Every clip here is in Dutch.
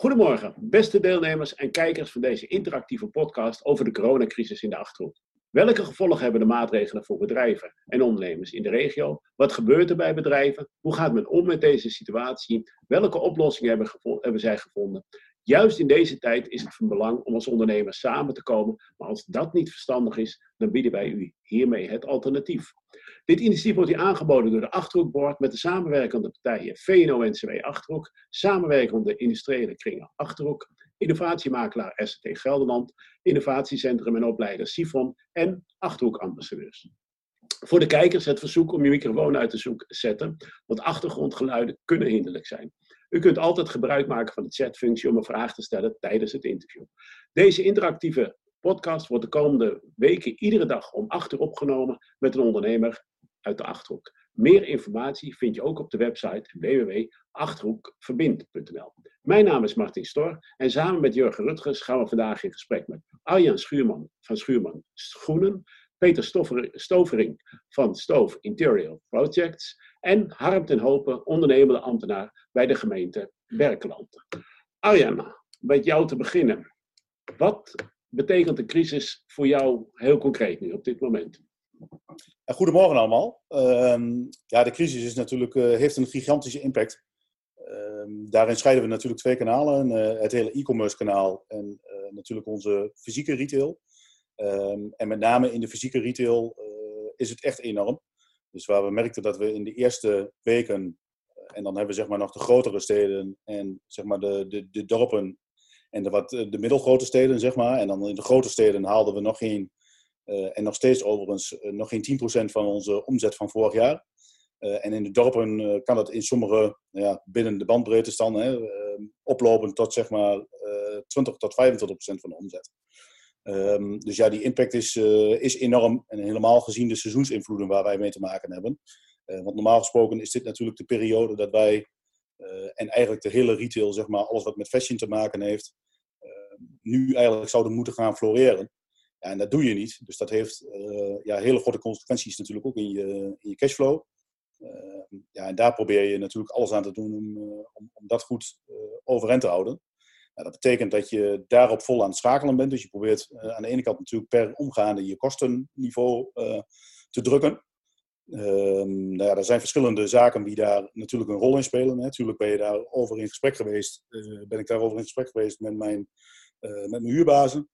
Goedemorgen, beste deelnemers en kijkers van deze interactieve podcast over de coronacrisis in de Achterhoek. Welke gevolgen hebben de maatregelen voor bedrijven en ondernemers in de regio? Wat gebeurt er bij bedrijven? Hoe gaat men om met deze situatie? Welke oplossingen hebben, hebben zij gevonden? Juist in deze tijd is het van belang om als ondernemers samen te komen, maar als dat niet verstandig is, dan bieden wij u hiermee het alternatief. Dit initiatief wordt u aangeboden door de Achterhoekboard met de samenwerkende partijen VNO-NCW Achterhoek, samenwerkende industriële kringen Achterhoek, innovatiemakelaar ST Gelderland, innovatiecentrum en opleider Sifon en Achterhoekambassadeurs. Voor de kijkers het verzoek om je microfoon uit te zetten, want achtergrondgeluiden kunnen hinderlijk zijn. U kunt altijd gebruik maken van de chatfunctie om een vraag te stellen tijdens het interview. Deze interactieve podcast wordt de komende weken iedere dag om 8 uur opgenomen met een ondernemer uit de Achterhoek. Meer informatie vind je ook op de website www.achterhoekverbind.nl. Mijn naam is Martin Stor en samen met Jurgen Rutgers gaan we vandaag in gesprek met Arjan Schuurman van Schuurman Schoenen, Peter Stovering van Stoof Interior Projects en Harm ten Hopen, ondernemende ambtenaar bij de gemeente Berkeland. Arjan, met jou te beginnen. Wat betekent de crisis voor jou heel concreet nu op dit moment? Goedemorgen allemaal. Ehm, ja, de crisis is natuurlijk, uh, heeft een gigantische impact. Ehm, daarin scheiden we natuurlijk twee kanalen. Uh, het hele e-commerce kanaal en uh, natuurlijk onze fysieke retail. Ehm, en met name in de fysieke retail is het echt enorm. Dus waar we merkten dat we in de eerste weken, en dan hebben we zeg maar nog de grotere steden en zeg maar de, de, de dorpen en de, wat, de middelgrote steden, zeg maar. En dan in de grote steden haalden we nog geen, en nog steeds overigens, uh, nog geen 10% van onze omzet van vorig jaar. Uh, en in de dorpen kan dat in sommige, ja, binnen de bandbreedte dan, hè, oplopen tot zeg maar 20 tot 25% van de omzet. Um, dus ja, die impact is, is enorm. En helemaal gezien de seizoensinvloeden waar wij mee te maken hebben. want normaal gesproken is dit natuurlijk de periode dat wij en eigenlijk de hele retail, zeg maar, alles wat met fashion te maken heeft, nu eigenlijk zouden moeten gaan floreren. En dat doe je niet. Dus dat heeft uh, ja, hele grote consequenties natuurlijk ook in je, in je cashflow. Uh, ja, en daar probeer je natuurlijk alles aan te doen om, uh, om, om, dat goed overeind te houden. dat betekent dat je daarop vol aan het schakelen bent. Dus je probeert aan de ene kant natuurlijk per omgaande je kostenniveau te drukken. Um, nou ja, er zijn verschillende zaken die daar natuurlijk een rol in spelen. Natuurlijk ben je daarover in gesprek geweest. ben ik daarover in gesprek geweest met mijn, met mijn huurbazen.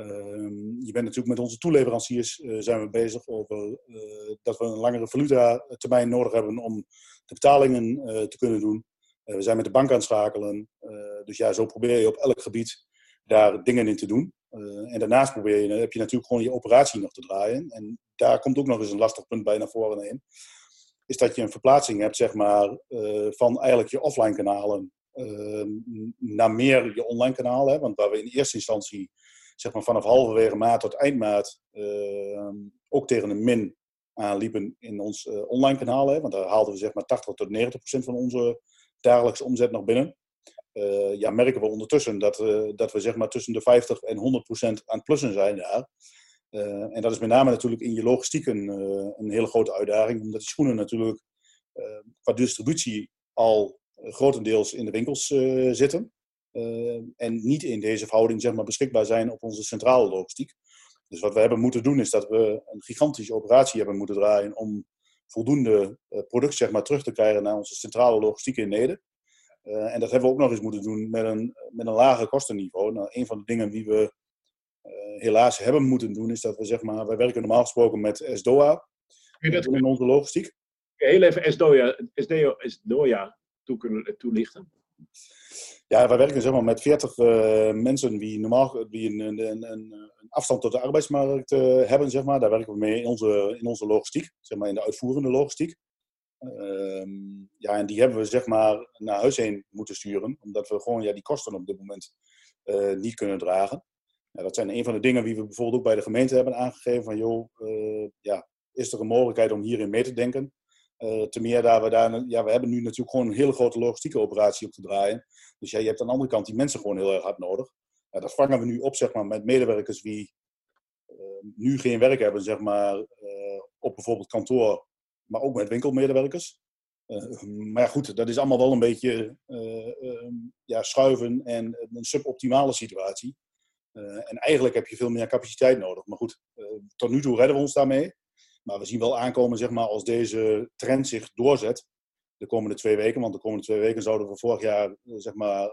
Ehm, je bent natuurlijk met onze toeleveranciers uh, zijn we bezig over uh, dat we een langere valuta termijn nodig hebben om de betalingen te kunnen doen. we zijn met de bank aan het schakelen. dus ja, zo probeer je op elk gebied daar dingen in te doen. en daarnaast probeer je, heb je natuurlijk gewoon je operatie nog te draaien. En daar komt ook nog eens een lastig punt bij naar voren heen. Is dat je een verplaatsing hebt, zeg maar, van eigenlijk je offline kanalen naar meer je online kanalen. Want waar we in eerste instantie zeg maar vanaf halverwege maart tot eind maart ehm, ook tegen een min aanliepen in ons eh, online kanaal. Hè, want daar haalden we zeg maar 80 tot 90 procent van onze dagelijkse omzet nog binnen. Uh, ja, merken we ondertussen dat, uh, dat we zeg maar tussen de 50 en 100 procent aan plussen zijn daar. En dat is met name natuurlijk in je logistiek een, een hele grote uitdaging, omdat die schoenen natuurlijk qua distributie al grotendeels in de winkels zitten. Uh, en niet in deze verhouding zeg maar, beschikbaar zijn op onze centrale logistiek. Dus wat we hebben moeten doen is dat we een gigantische operatie hebben moeten draaien om voldoende uh, product zeg maar, terug te krijgen naar onze centrale logistiek in Nederland. Uh, en dat hebben we ook nog eens moeten doen met een, met een lager kostenniveau. Nou, een van de dingen die we helaas hebben moeten doen is dat we, zeg maar, wij werken normaal gesproken met SDOA in onze logistiek. Heel even SDOA, SDOA, SDOA toe kunnen toelichten. Ja, wij werken zeg maar, met 40 uh, eh, mensen die normaal die een, een, een, afstand tot de arbeidsmarkt uh, hebben. Zeg maar. Daar werken we mee in onze, in onze logistiek, zeg maar, in de uitvoerende logistiek. Uh, ja, en die hebben we zeg maar, naar huis heen moeten sturen, omdat we gewoon ja, die kosten op dit moment uh, niet kunnen dragen. Ja, dat zijn een van de dingen die we bijvoorbeeld ook bij de gemeente hebben aangegeven. Van joh, ja, is er een mogelijkheid om hierin mee te denken? Uh, te meer daar we daar, ja, we hebben nu natuurlijk gewoon een hele grote logistieke operatie op te draaien. Dus ja, je hebt aan de andere kant die mensen gewoon heel erg hard nodig. Ja, dat vangen we nu op, zeg maar, met medewerkers die uh, nu geen werk hebben, zeg maar, uh, op bijvoorbeeld kantoor, maar ook met winkelmedewerkers. maar ja, goed, dat is allemaal wel een beetje ehm, ja, schuiven en een suboptimale situatie. en eigenlijk heb je veel meer capaciteit nodig. Maar goed, tot nu toe redden we ons daarmee. Maar we zien wel aankomen, zeg maar, als deze trend zich doorzet, de komende twee weken. Want de komende twee weken zouden we vorig jaar, zeg maar,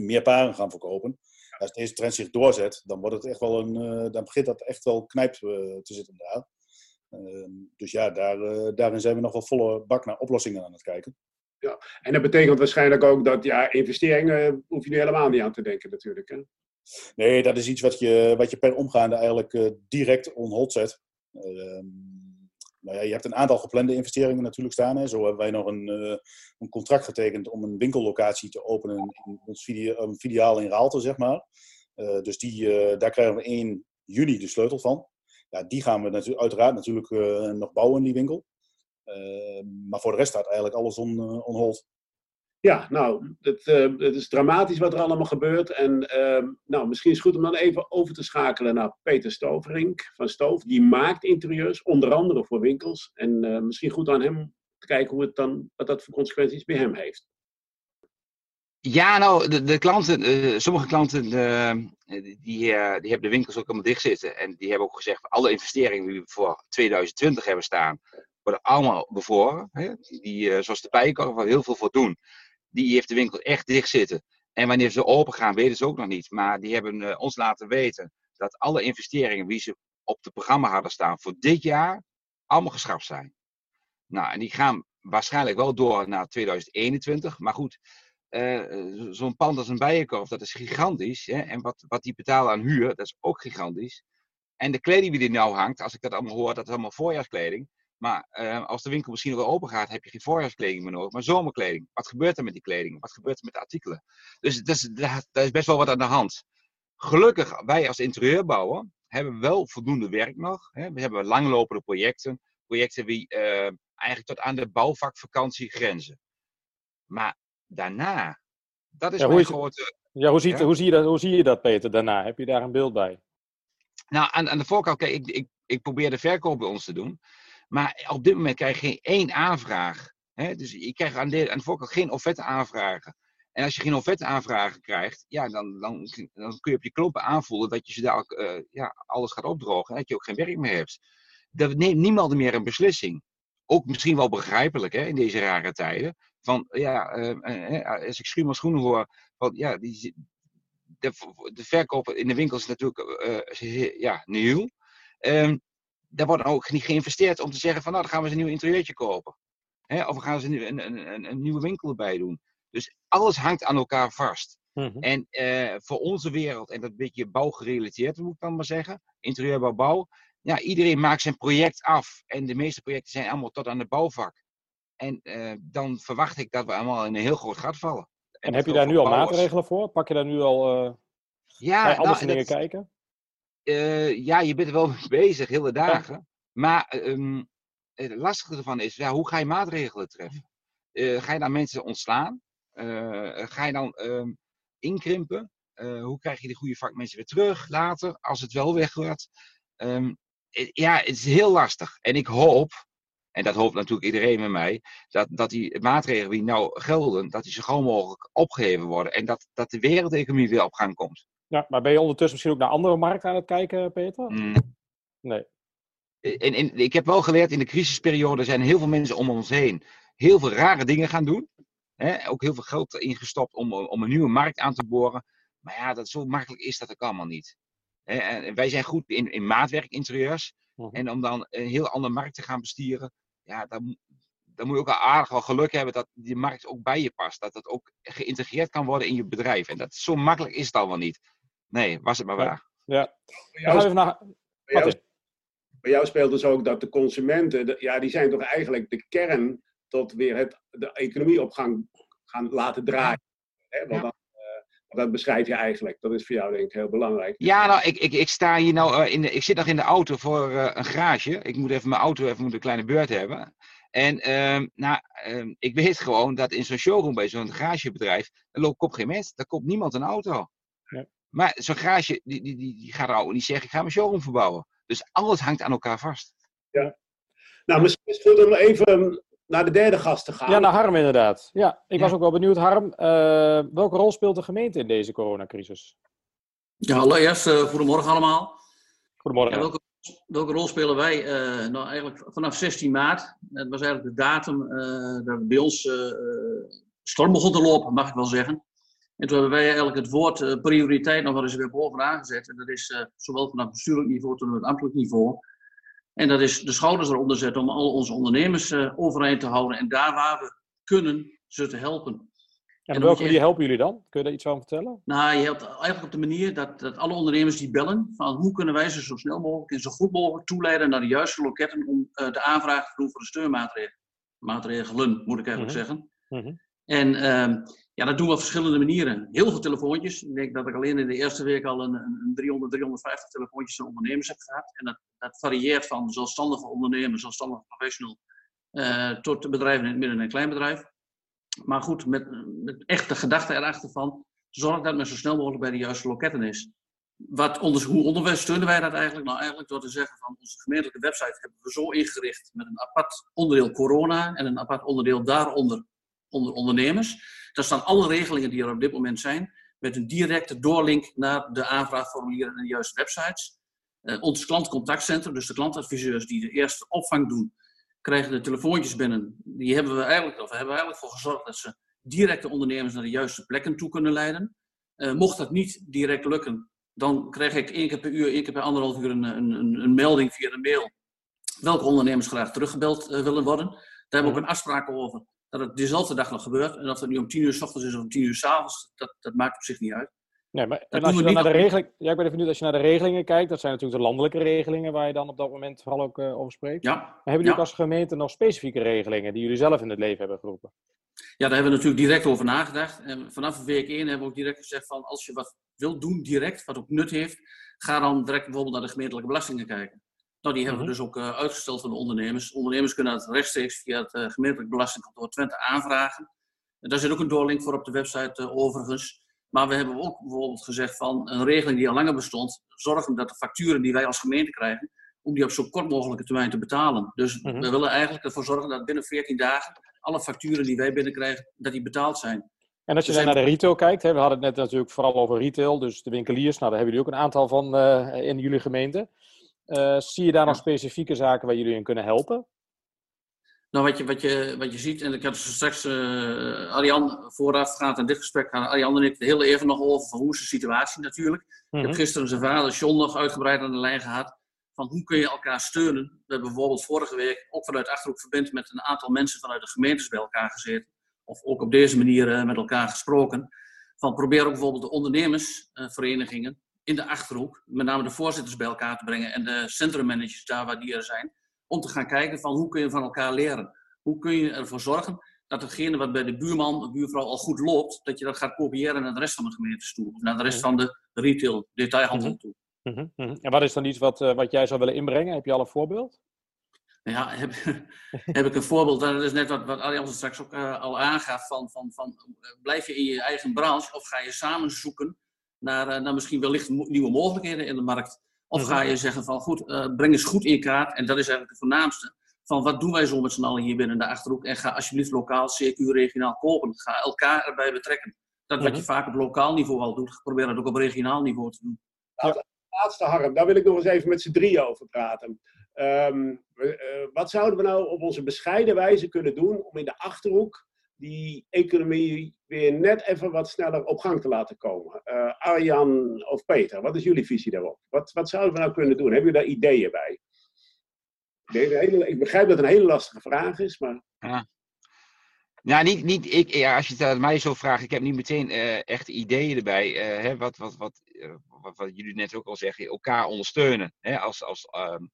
meer paren gaan verkopen. Als deze trend zich doorzet, dan, wordt het echt wel een, uh, dan begint dat echt wel knijp te zitten daar. Uh, dus ja, daar, daarin zijn we nog wel volle bak naar oplossingen aan het kijken. Ja, en dat betekent waarschijnlijk ook dat ja, investeringen hoef je nu helemaal niet aan te denken natuurlijk. Hè? Nee, dat is iets wat je, wat je per omgaande eigenlijk direct on hold zet. Ehm, nou ja, je hebt een aantal geplande investeringen natuurlijk staan. Hè. Zo hebben wij nog een, uh, een contract getekend om een winkellocatie te openen in ons een filiaal in Raalte, zeg maar. Uh, dus die, daar krijgen we 1 juni de sleutel van. Ja, die gaan we natu uiteraard natuurlijk nog bouwen, die winkel. maar voor de rest staat eigenlijk alles on, on hold. Ja, nou, het, uh, het, is dramatisch wat er allemaal gebeurt. En uh, nou, misschien is het goed om dan even over te schakelen naar Peter Stoverink van Stoof. Die maakt interieurs, onder andere voor winkels. En uh, misschien goed aan hem te kijken hoe het dan, wat dat voor consequenties bij hem heeft. Ja, nou, de, de klanten, uh, sommige klanten die, die hebben de winkels ook allemaal dicht zitten. En die hebben ook gezegd, alle investeringen die we voor 2020 hebben staan, worden allemaal bevoren. Hè? Die, zoals de Bijenkorf, waar heel veel voor doen die heeft de winkel echt dicht zitten. En wanneer ze open gaan, weten ze ook nog niet. Maar die hebben uh, ons laten weten dat alle investeringen die ze op het programma hadden staan voor dit jaar, allemaal geschrapt zijn. Nou, en die gaan waarschijnlijk wel door naar 2021. Maar goed, uh, zo'n pand als een bijenkorf, dat is gigantisch. Hè? En wat, wat die betalen aan huur, dat is ook gigantisch. En de kleding die er nou hangt, als ik dat allemaal hoor, dat is allemaal voorjaarskleding. Maar uh, als de winkel misschien wel open gaat, heb je geen voorjaarskleding meer nodig, maar zomerkleding. Wat gebeurt er met die kleding? Wat gebeurt er met de artikelen? Dus dat is, dat is best wel wat aan de hand. Gelukkig, wij als interieurbouwer hebben wel voldoende werk nog. Hè. We hebben langlopende projecten. Projecten die uh, eigenlijk tot aan de bouwvakvakantie grenzen. Maar daarna, dat is ja, mijn grote... Ja, hoe, ziet, ja? Hoe, zie je dat, hoe zie je dat, Peter, daarna? Heb je daar een beeld bij? Nou, aan, aan de voorkant, kijk, ik, ik, ik probeer de verkoop bij ons te doen. Maar op dit moment krijg je geen één aanvraag. Hè? Dus je krijgt aan de, aan de voorkant geen offerte aanvragen. En als je geen offerte aanvragen krijgt, ja, dan, dan, dan kun je op je knoppen aanvoelen dat je ze daar uh, ja, alles gaat opdrogen en dat je ook geen werk meer hebt. Dat neemt niemand meer een beslissing. Ook misschien wel begrijpelijk hè, in deze rare tijden. Van ja, uh, als ik schuim schoenen hoor, van ja, die, de, verkoop in de winkels is natuurlijk uh, ja, nieuw. Daar wordt ook niet geïnvesteerd om te zeggen van nou, dan gaan we eens een nieuw interieurtje kopen. Hè? Of we gaan ze een, een, een, een, nieuwe winkel erbij doen. Dus alles hangt aan elkaar vast. Mhm. En uh, voor onze wereld, en dat een beetje bouwgerelateerd moet ik dan maar zeggen, interieurbouw, bouw, ja, iedereen maakt zijn project af. En de meeste projecten zijn allemaal tot aan de bouwvak. En uh, dan verwacht ik dat we allemaal in een heel groot gat vallen. En, en heb je daar nu al maatregelen voor? Pak je daar nu al uh, ja, nou, dingen kijken? Uh, ja, je bent er wel mee bezig, hele dagen. Maar um, het lastige ervan is, ja, hoe ga je maatregelen treffen? Uh, ga je dan mensen ontslaan? Uh, ga je dan um, inkrimpen? hoe krijg je de goede vakmensen weer terug later, als het wel weg wordt? Um, ja, het is heel lastig. En ik hoop, en dat hoopt natuurlijk iedereen met mij, dat, dat die maatregelen die nou gelden, dat die zo gauw mogelijk opgeheven worden. En dat, dat de wereldeconomie weer op gang komt. Ja, maar ben je ondertussen misschien ook naar andere markten aan het kijken, Peter? Mm. Nee. En, en, ik heb wel geleerd, in de crisisperiode zijn heel veel mensen om ons heen heel veel rare dingen gaan doen. Hè? Ook heel veel geld ingestopt om, om een nieuwe markt aan te boren. Maar ja, dat, zo makkelijk is dat ook allemaal niet. Hè? En wij zijn goed in, in maatwerkinterieurs. Uh En om dan een heel andere markt te gaan bestieren, ja, dan, dan moet je ook al aardig wel geluk hebben dat die markt ook bij je past. Dat dat ook geïntegreerd kan worden in je bedrijf. En dat, zo makkelijk is het allemaal niet. Nee, was het maar waar. Ja. ja. even naar... bij, jou, bij jou speelt dus ook dat de consumenten, ja, die zijn toch eigenlijk de kern tot weer het, de economie op gang gaan laten draaien. Hè? Want ja. dat, dat beschrijf je eigenlijk. Dat is voor jou denk ik heel belangrijk. Ja, nou, ik, ik, ik sta hier nou in de, ik zit nog in de auto voor uh, een garage. Ik moet even mijn auto even moet een kleine beurt hebben. En um, nou, um, ik weet gewoon dat in zo'n showroom bij zo'n garagebedrijf, er loopt op geen mens, daar komt niemand een auto. Maar zo'n garage, die, die, die, die gaat er ook niet zeggen, ik ga mijn showroom verbouwen. Dus alles hangt aan elkaar vast. Ja. Nou, misschien is het goed om even naar de derde gast te gaan. Ja, naar Harm inderdaad. Ja, ik was ook wel benieuwd, Harm. Uh, welke rol speelt de gemeente in deze coronacrisis? Ja, allereerst uh, goedemorgen allemaal. Goedemorgen. Ja, welke, welke, rol spelen wij? Uh, nou, eigenlijk vanaf 16 maart. Dat was eigenlijk de datum dat bij ons storm begon te lopen, mag ik wel zeggen. En toen hebben wij eigenlijk het woord prioriteit nog wel eens weer bovenaan gezet. En dat is zowel vanaf bestuurlijk niveau tot het ambtelijk niveau. En dat is de schouders eronder zetten om al onze ondernemers uh, overeind te houden. En daar waar we kunnen, ze te helpen. En op welke manier helpen jullie dan? Kun je daar iets van vertellen? Nou, je helpt eigenlijk op de manier dat, dat alle ondernemers die bellen, van hoe kunnen wij ze zo snel mogelijk en zo goed mogelijk toeleiden naar de juiste loketten om uh, de aanvraag te doen voor de steunmaatregelen. Maatregelen, moet ik eigenlijk mm zeggen. Mm En uh, ja, dat doen we op verschillende manieren. Heel veel telefoontjes. Ik denk dat ik alleen in de eerste week al een, een 300, 350 telefoontjes naar ondernemers heb gehad. En dat, dat varieert van zelfstandige ondernemers, zelfstandige professional, uh, tot bedrijven in het midden- en kleinbedrijf. Maar goed, met, met echt de gedachte erachter van, zorg dat men zo snel mogelijk bij de juiste loketten is. Wat onder, hoe ondersteunen wij dat eigenlijk? Nou, eigenlijk door te zeggen van onze gemeentelijke website hebben we zo ingericht met een apart onderdeel corona en een apart onderdeel daaronder onder ondernemers. Daar staan alle regelingen die er op dit moment zijn, met een directe doorlink naar de aanvraagformulieren en de juiste websites. Uh, ons klantcontactcentrum, dus de klantadviseurs die de eerste opvang doen, krijgen de telefoontjes binnen. Die hebben we eigenlijk, of hebben we eigenlijk voor gezorgd dat ze direct de ondernemers naar de juiste plekken toe kunnen leiden. Uh, mocht dat niet direct lukken, dan krijg ik één keer per uur, één keer per anderhalf uur een, een, een melding via de mail welke ondernemers graag teruggebeld uh, willen worden. Daar hebben we ook een afspraak over dat het dezelfde dag nog gebeurt. En of het nu om tien uur s ochtends is of om tien uur s avonds, dat, dat maakt op zich niet uit. Nee, maar en als je dan naar de regeling, ja, ik ben even nu als je naar de regelingen kijkt, dat zijn natuurlijk de landelijke regelingen waar je dan op dat moment vooral ook uh, over spreekt. Ja. Maar hebben jullie ook als gemeente nog specifieke regelingen die jullie zelf in het leven hebben geroepen? Ja, daar hebben we natuurlijk direct over nagedacht. En vanaf week 1 hebben we ook direct gezegd van als je wat wilt doen direct, wat ook nut heeft, ga dan direct bijvoorbeeld naar de gemeentelijke belastingen kijken. Nou, die hebben we mhm. dus ook uh, uitgesteld van de ondernemers. Ondernemers kunnen het rechtstreeks via het uh, gemeentelijk belastingkantoor Twente aanvragen. En daar zit ook een doorlink voor op de website uh, overigens. Maar we hebben ook bijvoorbeeld gezegd van een regeling die al langer bestond, zorgen dat de facturen die wij als gemeente krijgen, om die op zo kort mogelijke termijn te betalen. Dus mhm. we willen eigenlijk ervoor zorgen dat binnen 14 dagen alle facturen die wij binnenkrijgen, dat die betaald zijn. En als je dus naar de retail kijkt, hè, we hadden het net natuurlijk vooral over retail, dus de winkeliers, nou daar hebben jullie ook een aantal van in jullie gemeente. Uh, zie je daar nog specifieke zaken waar jullie in kunnen helpen? Nou, wat je, wat je, wat je ziet, en ik heb straks uh, Arjan voorafgaand aan dit gesprek, gaan Arjan en ik heel even nog over van hoe is de situatie natuurlijk. Ik heb mhm. gisteren zijn vader John nog uitgebreid aan de lijn gehad. Van hoe kun je elkaar steunen? We hebben bijvoorbeeld vorige week ook vanuit Achterhoek Verbind met een aantal mensen vanuit de gemeentes bij elkaar gezeten. Of ook op deze manier uh, met elkaar gesproken. Van probeer ook bijvoorbeeld de ondernemersverenigingen in de Achterhoek, met name de voorzitters bij elkaar te brengen en de centrummanagers daar waar die er zijn, om te gaan kijken van hoe kun je van elkaar leren. Hoe kun je ervoor zorgen dat hetgene wat bij de buurman, de buurvrouw al goed loopt, dat je dat gaat kopiëren naar de rest van de gemeente toe, of naar de rest van de retail, detailhandel mhm. toe. Mhm, mhm. En wat is dan iets wat, uh, wat jij zou willen inbrengen? Heb je al een voorbeeld? Ja, heb, heb ik een voorbeeld. Dat is net wat, wat Arjan straks ook uh, al aangaf. Van, van, van, blijf je in je eigen branche of ga je samen zoeken naar, eh, naar misschien wellicht nieuwe mogelijkheden in de markt? Of ga je zeggen van goed, uh, breng eens goed in kaart, en dat is eigenlijk het voornaamste, van wat doen wij zo met z'n allen hier binnen de Achterhoek en ga alsjeblieft lokaal, CQ, regionaal kopen. Ga elkaar erbij betrekken. Dat wat je mhm. vaak op lokaal niveau al doet, probeer dat ook op regionaal niveau te doen. Ja. Laatste Harm, daar wil ik nog eens even met z'n drieën over praten. Um, wat zouden we nou op onze bescheiden wijze kunnen doen om in de Achterhoek die economie weer net even wat sneller op gang te laten komen. Uh, Arjan of Peter, wat is jullie visie daarop? Wat, wat zouden we nou kunnen doen? Hebben jullie daar ideeën bij? Ik begrijp dat het een hele lastige vraag is, maar... Ja. Nou, niet, niet ik, ja, als je het aan mij zo vraagt, ik heb niet meteen uh, echt ideeën erbij. Uh, hè, wat, wat, wat, wat, wat, jullie net ook al zeggen, elkaar ondersteunen. Hè, als als um,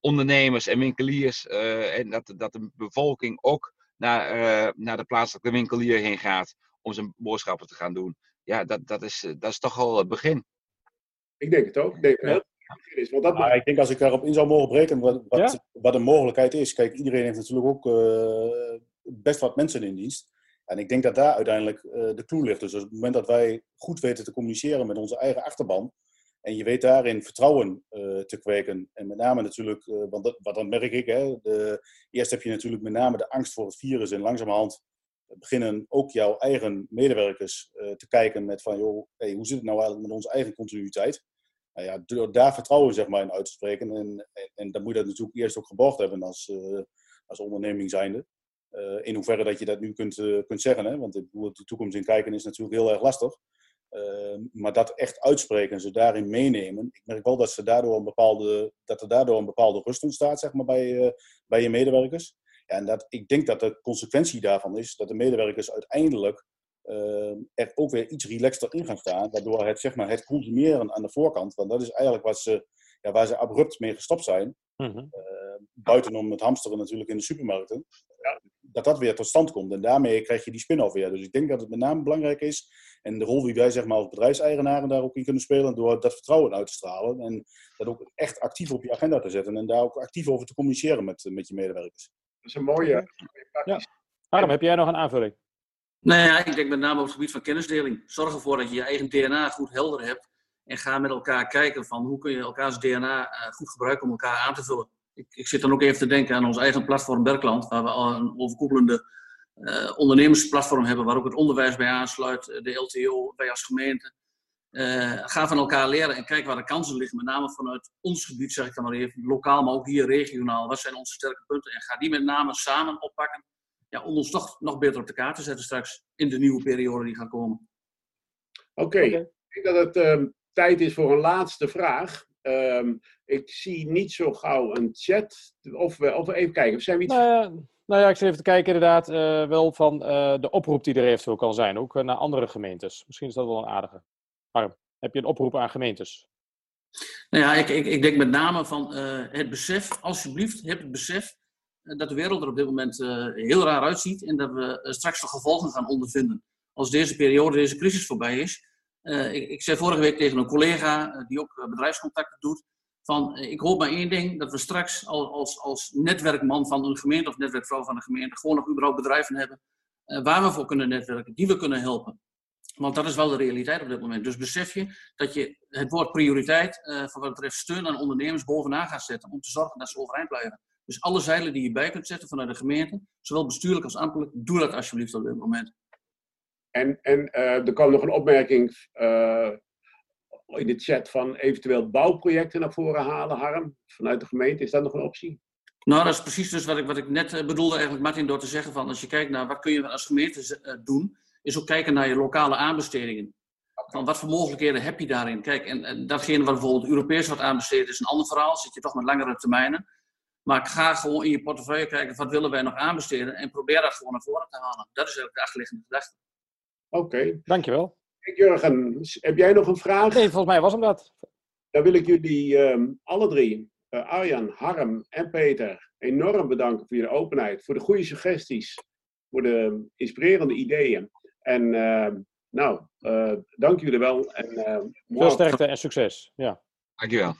ondernemers en winkeliers. en dat, dat de bevolking ook naar, uh, naar de plaatselijke winkelier heen gaat om zijn boodschappen te gaan doen. Ja, dat, dat, is, eh, dat is toch al het begin. Ik denk het ook. Ik denk, ja. is, want dat... Maar ik denk als ik daarop in zou mogen breken, wat, wat, wat een mogelijkheid is. Kijk, iedereen heeft natuurlijk ook uh, best wat mensen in dienst. En ik denk dat daar uiteindelijk uh, de clue ligt. Dus op het moment dat wij goed weten te communiceren met onze eigen achterban. En je weet daarin vertrouwen te kweken. En met name natuurlijk, want dat, wat dan merk ik, hè, de, eerst heb je natuurlijk met name de angst voor het virus en langzamerhand beginnen ook jouw eigen medewerkers te kijken met van, joh, hoe zit het nou eigenlijk met onze eigen continuïteit? Nou ja, door daar vertrouwen zeg maar, in uit te spreken. En, en, en dan moet je dat natuurlijk eerst ook geborgd hebben als, als onderneming zijnde. In hoeverre dat je dat nu kunt, kunt zeggen. Hè? Want de toekomst in kijken is natuurlijk heel erg lastig. Uh, maar dat echt uitspreken, ze daarin meenemen. Ik merk wel dat, ze daardoor een bepaalde, dat er daardoor een bepaalde rust ontstaat zeg maar, bij, bij je medewerkers. Ja, en dat, ik denk dat de consequentie daarvan is dat de medewerkers uiteindelijk er ook weer iets relaxter in gaan staan. Waardoor het, zeg maar, het consumeren aan de voorkant, want dat is eigenlijk wat ze, ja, waar ze abrupt mee gestopt zijn. Mm buitenom het hamsteren natuurlijk in de supermarkten. Ja, dat dat weer tot stand komt. En daarmee krijg je die spin-off weer. Dus ik denk dat het met name belangrijk is. En de rol die wij zeg maar, als bedrijfseigenaren daar ook in kunnen spelen. Door dat vertrouwen uit te stralen. En dat ook echt actief op je agenda te zetten. En daar ook actief over te communiceren met, met je medewerkers. Dat is een mooie. Ja. Waarom heb jij nog een aanvulling? Nou ja, ik denk met name op het gebied van kennisdeling. Zorg ervoor dat je je eigen DNA goed helder hebt. En ga met elkaar kijken van hoe kun je elkaars DNA eh, goed gebruiken om elkaar aan te vullen ik, ik, zit dan ook even te denken aan ons eigen platform Berkland, waar we al een overkoepelende uh, ondernemersplatform hebben, waar ook het onderwijs bij aansluit, eh, de LTO, wij als gemeente. Uh, ga van elkaar leren en kijk waar de kansen liggen, met name vanuit ons gebied, zeg ik dan maar even, lokaal, maar ook hier regionaal. Wat zijn onze sterke punten? En ga die met name samen oppakken, ja, om ons toch nog beter op de kaart te zetten straks in de nieuwe periode die gaat komen. Oké, ik denk dat het uh, tijd is voor een laatste vraag. Um, ik zie niet zo gauw een chat. Of we, of even kijken. Zijn we iets... Nou, nou ja, ik zit even te kijken inderdaad uh, wel van uh, de oproep die er eventueel kan zijn. Ook uh, naar andere gemeentes. Misschien is dat wel een aardige. Maar heb je een oproep aan gemeentes? Nou ja, ik, ik, ik denk met name van het besef, alsjeblieft, heb het besef dat de wereld er op dit moment heel raar uitziet en dat we straks de gevolgen gaan ondervinden. Als deze periode, deze crisis voorbij is, uh, ik, zei vorige week tegen een collega uh, die ook bedrijfscontacten doet, van uh, ik hoop maar één ding, dat we straks als, als, netwerkman van een gemeente of netwerkvrouw van een gemeente gewoon nog überhaupt bedrijven hebben waar we voor kunnen netwerken, die we kunnen helpen. Want dat is wel de realiteit op dit moment. Dus besef je dat je het woord prioriteit voor wat betreft steun aan ondernemers bovenaan gaat zetten om te zorgen dat ze overeind blijven. Dus alle zeilen die je bij kunt zetten vanuit de gemeente, zowel bestuurlijk als ambtelijk, doe dat alsjeblieft op dit moment. En, en uh, er kwam nog een opmerking uh, in de chat van eventueel bouwprojecten naar voren halen, Harm, vanuit de gemeente. Is dat nog een optie? Nou, dat is precies dus wat ik, wat ik net eh, bedoelde eigenlijk, Martin, door te zeggen van als je kijkt naar wat kun je als gemeente doen, is ook kijken naar je lokale aanbestedingen. Van wat voor mogelijkheden heb je daarin? Kijk, en, en datgene wat bijvoorbeeld Europees wordt aanbesteed is een ander verhaal. Zit je toch met langere termijnen. Maar ga gewoon in je portefeuille kijken, wat willen wij nog aanbesteden? En probeer dat gewoon naar voren te halen. Dat is eigenlijk de achterliggende gedachte. Oké. Okay. Dankjewel. Jurgen, heb jij nog een vraag? Nee, volgens mij was hem dat. Dan wil ik jullie um, alle drie, uh, Arjan, Harm en Peter, enorm bedanken voor jullie openheid, voor de goede suggesties, voor de inspirerende ideeën. En uh, nou, uh, dank jullie wel. En, Veel sterkte en succes. Ja. Dankjewel.